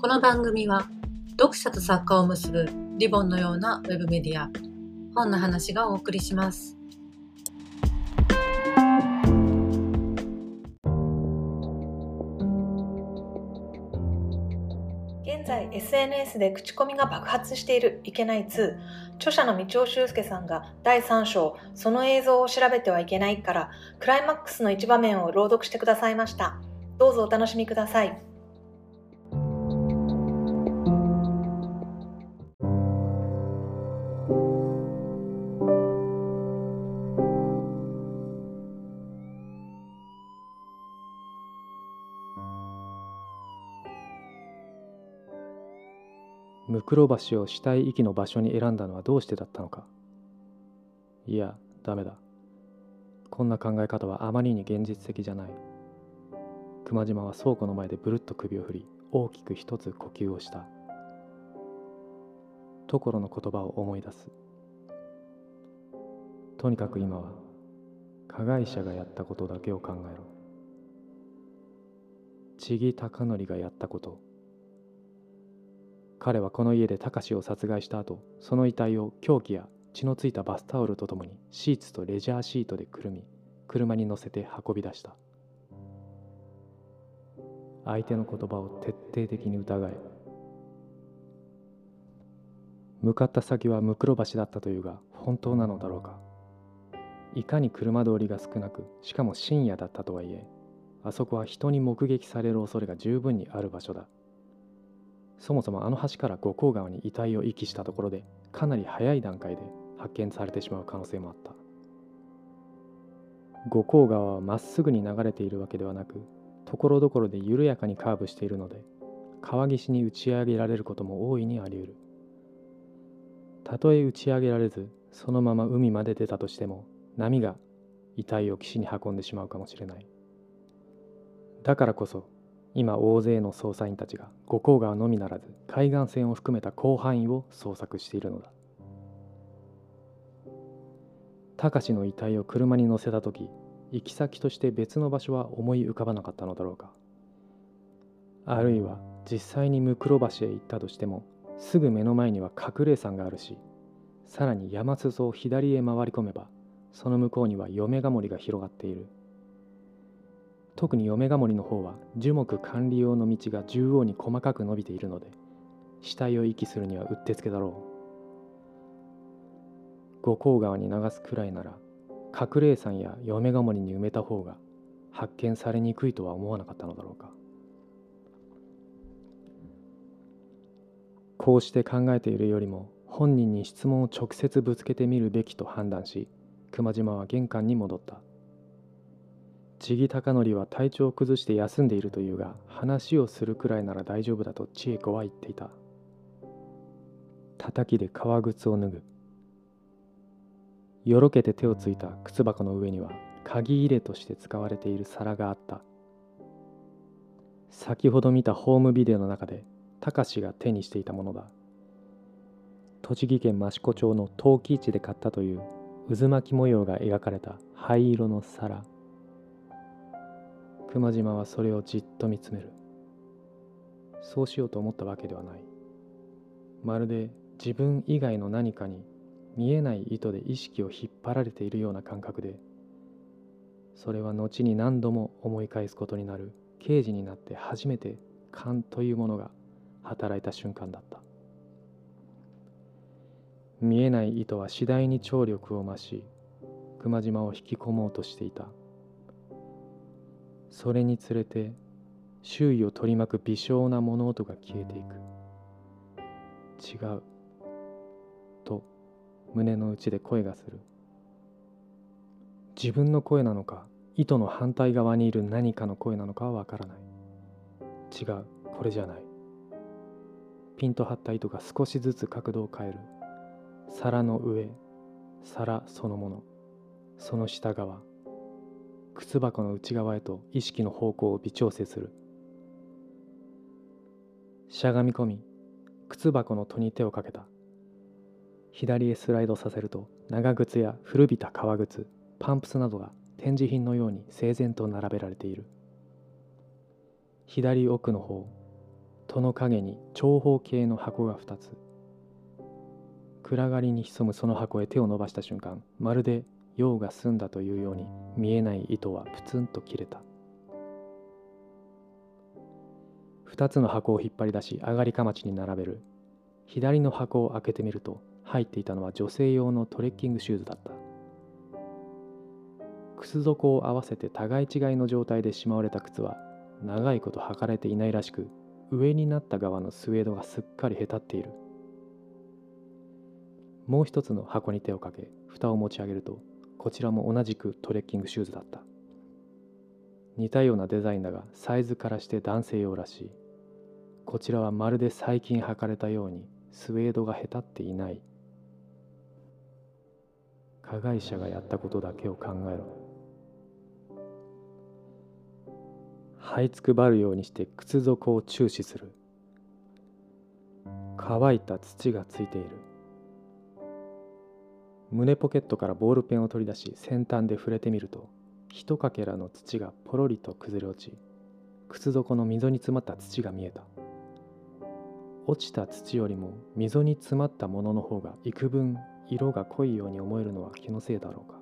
この番組は読者と作家を結ぶリボンのようなウェブメディア。本の話がお送りします。現在 SNS で口コミが爆発しているいけない2著者の道尾修介さんが第3章その映像を調べてはいけないからクライマックスの一場面を朗読してくださいました。どうぞお楽しみください。ムクロ橋を死体遺棄の場所に選んだのはどうしてだったのか。いやダメだ。こんな考え方はあまりに現実的じゃない。熊島は倉庫の前でブルッと首を振り大きく一つ呼吸をした。所の言葉を思い出す。とにかく今は加害者がやったことだけを考えろ。千木貴則がやったこと。彼はこの家で高志を殺害した後その遺体を凶器や血のついたバスタオルとともにシーツとレジャーシートでくるみ車に乗せて運び出した。相手の言葉を徹底的に疑え。向かった先はムクロ橋だったというが本当なのだろうか。いかに車通りが少なくしかも深夜だったとはいえあそこは人に目撃される恐れが十分にある場所だ。そもそもあの橋から五甲川に遺体を遺棄したところでかなり早い段階で発見されてしまう可能性もあった。五甲川はまっすぐに流れているわけではなくところどころで緩やかにカーブしているので川岸に打ち上げられることも大いにあり得る。たとえ打ち上げられずそのまま海まで出たとしても波が遺体を岸に運んでしまうかもしれない。だからこそ今大勢の捜査員たちが五甲川のみならず海岸線を含めた広範囲を捜索しているのだ。高志の遺体を車に乗せた時行き先として別の場所は思い浮かばなかったのだろうか。あるいは実際にムクロ橋へ行ったとしてもすぐ目の前には隠れ山があるしさらに山裾を左へ回り込めばその向こうには嫁ヶ森が広がっている。特に嫁ヶ森の方は樹木管理用の道が縦横に細かく伸びているので死体を遺棄するにはうってつけだろう。五甲川に流すくらいなら隠れ山や嫁ヶ森に埋めた方が発見されにくいとは思わなかったのだろうか。こうして考えているよりも本人に質問を直接ぶつけてみるべきと判断し熊島は玄関に戻った。千木貴則は体調を崩して休んでいるというが話をするくらいなら大丈夫だと千恵子は言っていた。叩きで革靴を脱ぐ。よろけて手をついた靴箱の上には鍵入れとして使われている皿があった。先ほど見たホームビデオの中で貴司が手にしていたものだ。栃木県益子町の陶器市で買ったという渦巻き模様が描かれた灰色の皿。熊島はそれをじっと見つめる。そうしようと思ったわけではない。まるで自分以外の何かに見えない糸で意識を引っ張られているような感覚でそれは後に何度も思い返すことになる。刑事になって初めて勘というものが働いた瞬間だった。見えない糸は次第に張力を増し熊島を引き込もうとしていた。それにつれて周囲を取り巻く微小な物音が消えていく。違うと胸の内で声がする。自分の声なのか糸の反対側にいる何かの声なのかはわからない。違うこれじゃない。ピンと張った糸が少しずつ角度を変える。皿の上皿そのものその下側。靴箱の内側へと意識の方向を微調整する。しゃがみ込み靴箱の戸に手をかけた。左へスライドさせると長靴や古びた革靴パンプスなどが展示品のように整然と並べられている。左奥の方戸の影に長方形の箱が2つ。暗がりに潜むその箱へ手を伸ばした瞬間まるで用が済んだというように見えない糸はプツンと切れた。2つの箱を引っ張り出し上がりかまちに並べる。左の箱を開けてみると入っていたのは女性用のトレッキングシューズだった。靴底を合わせて互い違いの状態でしまわれた靴は長いこと履かれていないらしく上になった側のスウェードがすっかりへたっている。もう一つの箱に手をかけ蓋を持ち上げるとこちらも同じくトレッキングシューズだった。似たようなデザインだがサイズからして男性用らしい。こちらはまるで最近履かれたようにスウェードがへたっていない。加害者がやったことだけを考えろ。這いつくばるようにして靴底を注視する。乾いた土がついている。胸ポケットからボールペンを取り出し先端で触れてみると一かけらの土がポロリと崩れ落ち靴底の溝に詰まった土が見えた。落ちた土よりも溝に詰まったものの方が幾分色が濃いように思えるのは気のせいだろうか。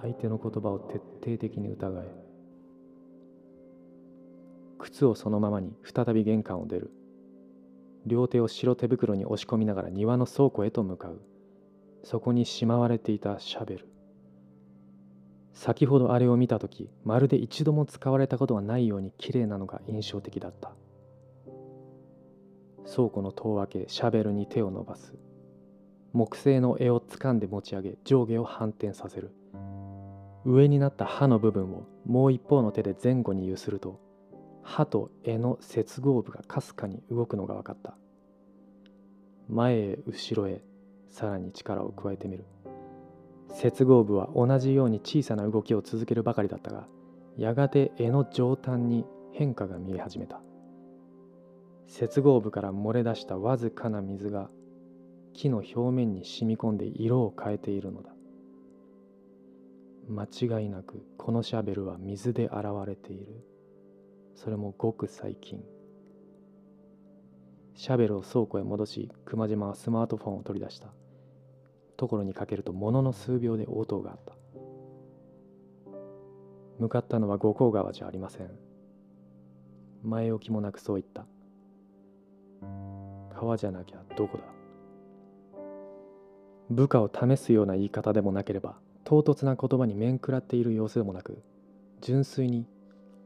相手の言葉を徹底的に疑え靴をそのままに再び玄関を出る。両手を白手袋に押し込みながら庭の倉庫へと向かう。そこにしまわれていたシャベル。先ほどあれを見た時まるで一度も使われたことがないように綺麗なのが印象的だった。倉庫の戸を開けシャベルに手を伸ばす。木製の柄を掴んで持ち上げ上下を反転させる。上になった刃の部分をもう一方の手で前後に揺すると刃と柄の接合部がかすかに動くのが分かった。前へ後ろへさらに力を加えてみる。接合部は同じように小さな動きを続けるばかりだったがやがて柄の上端に変化が見え始めた。接合部から漏れ出したわずかな水が木の表面に染み込んで色を変えているのだ。間違いなくこのシャベルは水で洗われている。それもごく最近。シャベルを倉庫へ戻し熊島はスマートフォンを取り出した。ところにかけるとものの数秒で応答があった。向かったのは五甲川じゃありません。前置きもなくそう言った。川じゃなきゃどこだ。部下を試すような言い方でもなければ唐突な言葉に面食らっている様子でもなく純粋に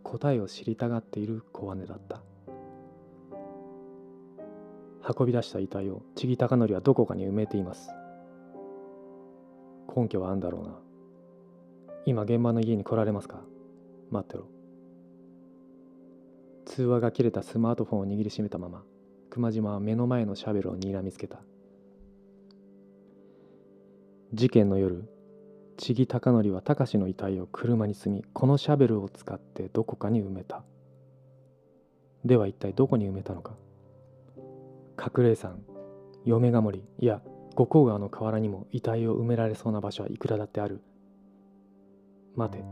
答えを知りたがっている小姉だった。運び出した遺体を千木貴則はどこかに埋めています。根拠はあんだろうな。今現場の家に来られますか？待ってろ。通話が切れたスマートフォンを握りしめたまま熊島は目の前のシャベルを睨みつけた。事件の夜千木貴則は隆の遺体を車に積みこのシャベルを使ってどこかに埋めた。では一体どこに埋めたのか。隠れ山嫁ヶ森いや五甲川の河原にも遺体を埋められそうな場所はいくらだってある。待て。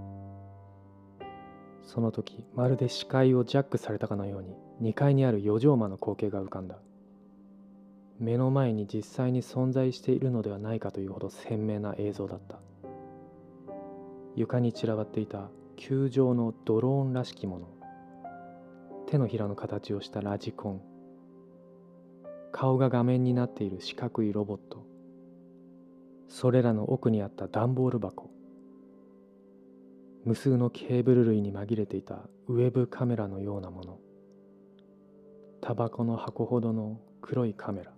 その時まるで視界をジャックされたかのように2階にある四畳間の光景が浮かんだ。目の前に実際に存在しているのではないかというほど鮮明な映像だった。床に散らばっていた球状のドローンらしきもの。手のひらの形をしたラジコン。顔が画面になっている四角いロボット。それらの奥にあった段ボール箱。無数のケーブル類に紛れていたウェブカメラのようなもの。タバコの箱ほどの黒いカメラ。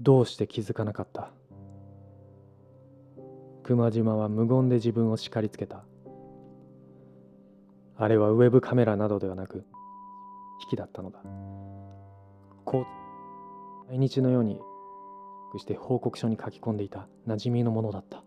どうして気づかなかった？熊島は無言で自分を叱りつけた。あれはウェブカメラなどではなく引きだったのだ。こう毎日のようにして報告書に書き込んでいた馴染みのものだった。